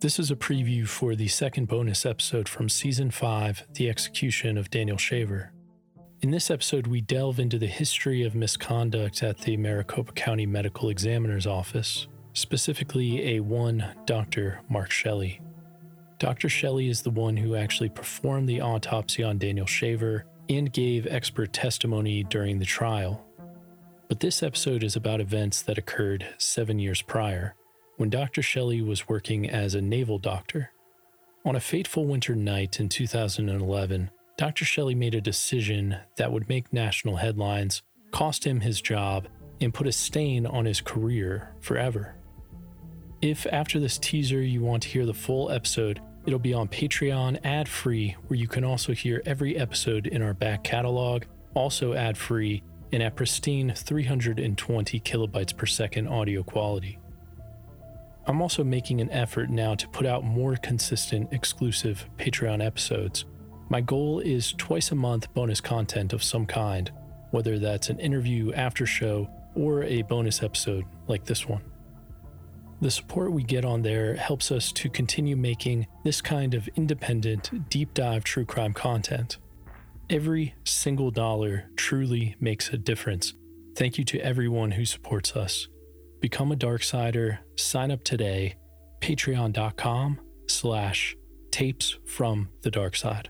This is a preview for the second bonus episode from Season 5 The Execution of Daniel Shaver. In this episode, we delve into the history of misconduct at the Maricopa County Medical Examiner's Office, specifically a one Dr. Mark Shelly. Dr. Shelly is the one who actually performed the autopsy on Daniel Shaver and gave expert testimony during the trial. But this episode is about events that occurred seven years prior, when Dr. Shelly was working as a naval doctor. On a fateful winter night in 2011, Dr. Shelly made a decision that would make national headlines, cost him his job, and put a stain on his career forever. If after this teaser you want to hear the full episode, it'll be on Patreon ad free, where you can also hear every episode in our back catalog, also ad free, and at pristine 320 kilobytes per second audio quality. I'm also making an effort now to put out more consistent exclusive Patreon episodes. My goal is twice a month bonus content of some kind, whether that's an interview after show or a bonus episode like this one. The support we get on there helps us to continue making this kind of independent, deep dive true crime content. Every single dollar truly makes a difference. Thank you to everyone who supports us. Become a Darksider, sign up today, patreon.com slash tapes from the dark side.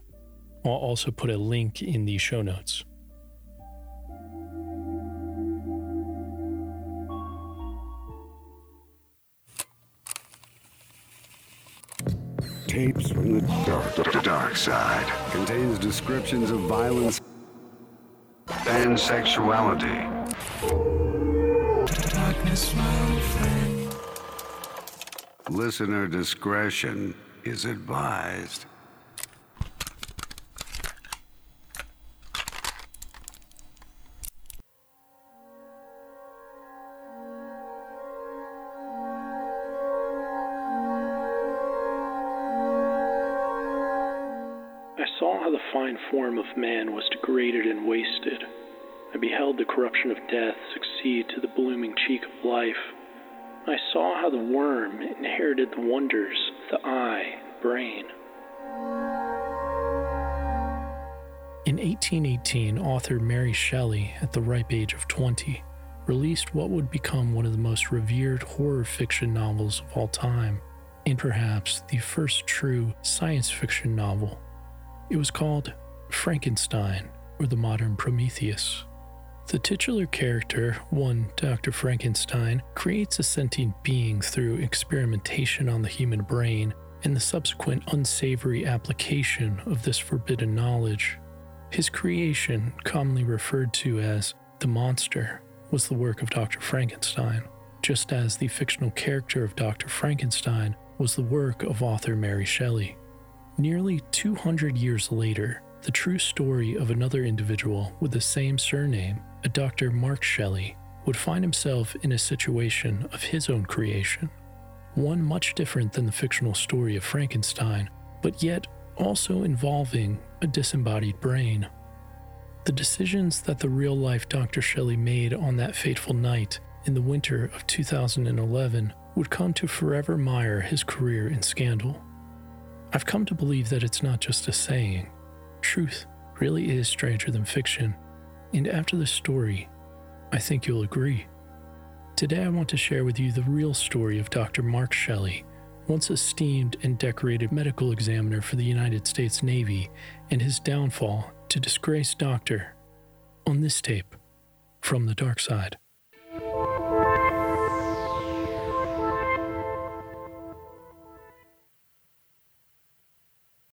I'll also put a link in the show notes. Tapes from the dark, The dark side contains descriptions of violence and sexuality. Listener discretion is advised. I saw how the fine form of man was degraded and wasted. I beheld the corruption of death succeed to the blooming cheek of life. I saw how the worm inherited the wonders of the eye brain. In 1818, author Mary Shelley, at the ripe age of 20, released what would become one of the most revered horror fiction novels of all time, and perhaps the first true science fiction novel. It was called Frankenstein, or the modern Prometheus. The titular character, one Dr. Frankenstein, creates a sentient being through experimentation on the human brain and the subsequent unsavory application of this forbidden knowledge. His creation, commonly referred to as the monster, was the work of Dr. Frankenstein, just as the fictional character of Dr. Frankenstein was the work of author Mary Shelley. Nearly 200 years later, the true story of another individual with the same surname, a Dr. Mark Shelly, would find himself in a situation of his own creation. One much different than the fictional story of Frankenstein, but yet also involving a disembodied brain. The decisions that the real life Dr. Shelly made on that fateful night in the winter of 2011 would come to forever mire his career in scandal. I've come to believe that it's not just a saying. Truth really is stranger than fiction, and after the story, I think you'll agree. Today, I want to share with you the real story of Dr. Mark Shelly, once esteemed and decorated medical examiner for the United States Navy, and his downfall to disgraced doctor on this tape from the dark side.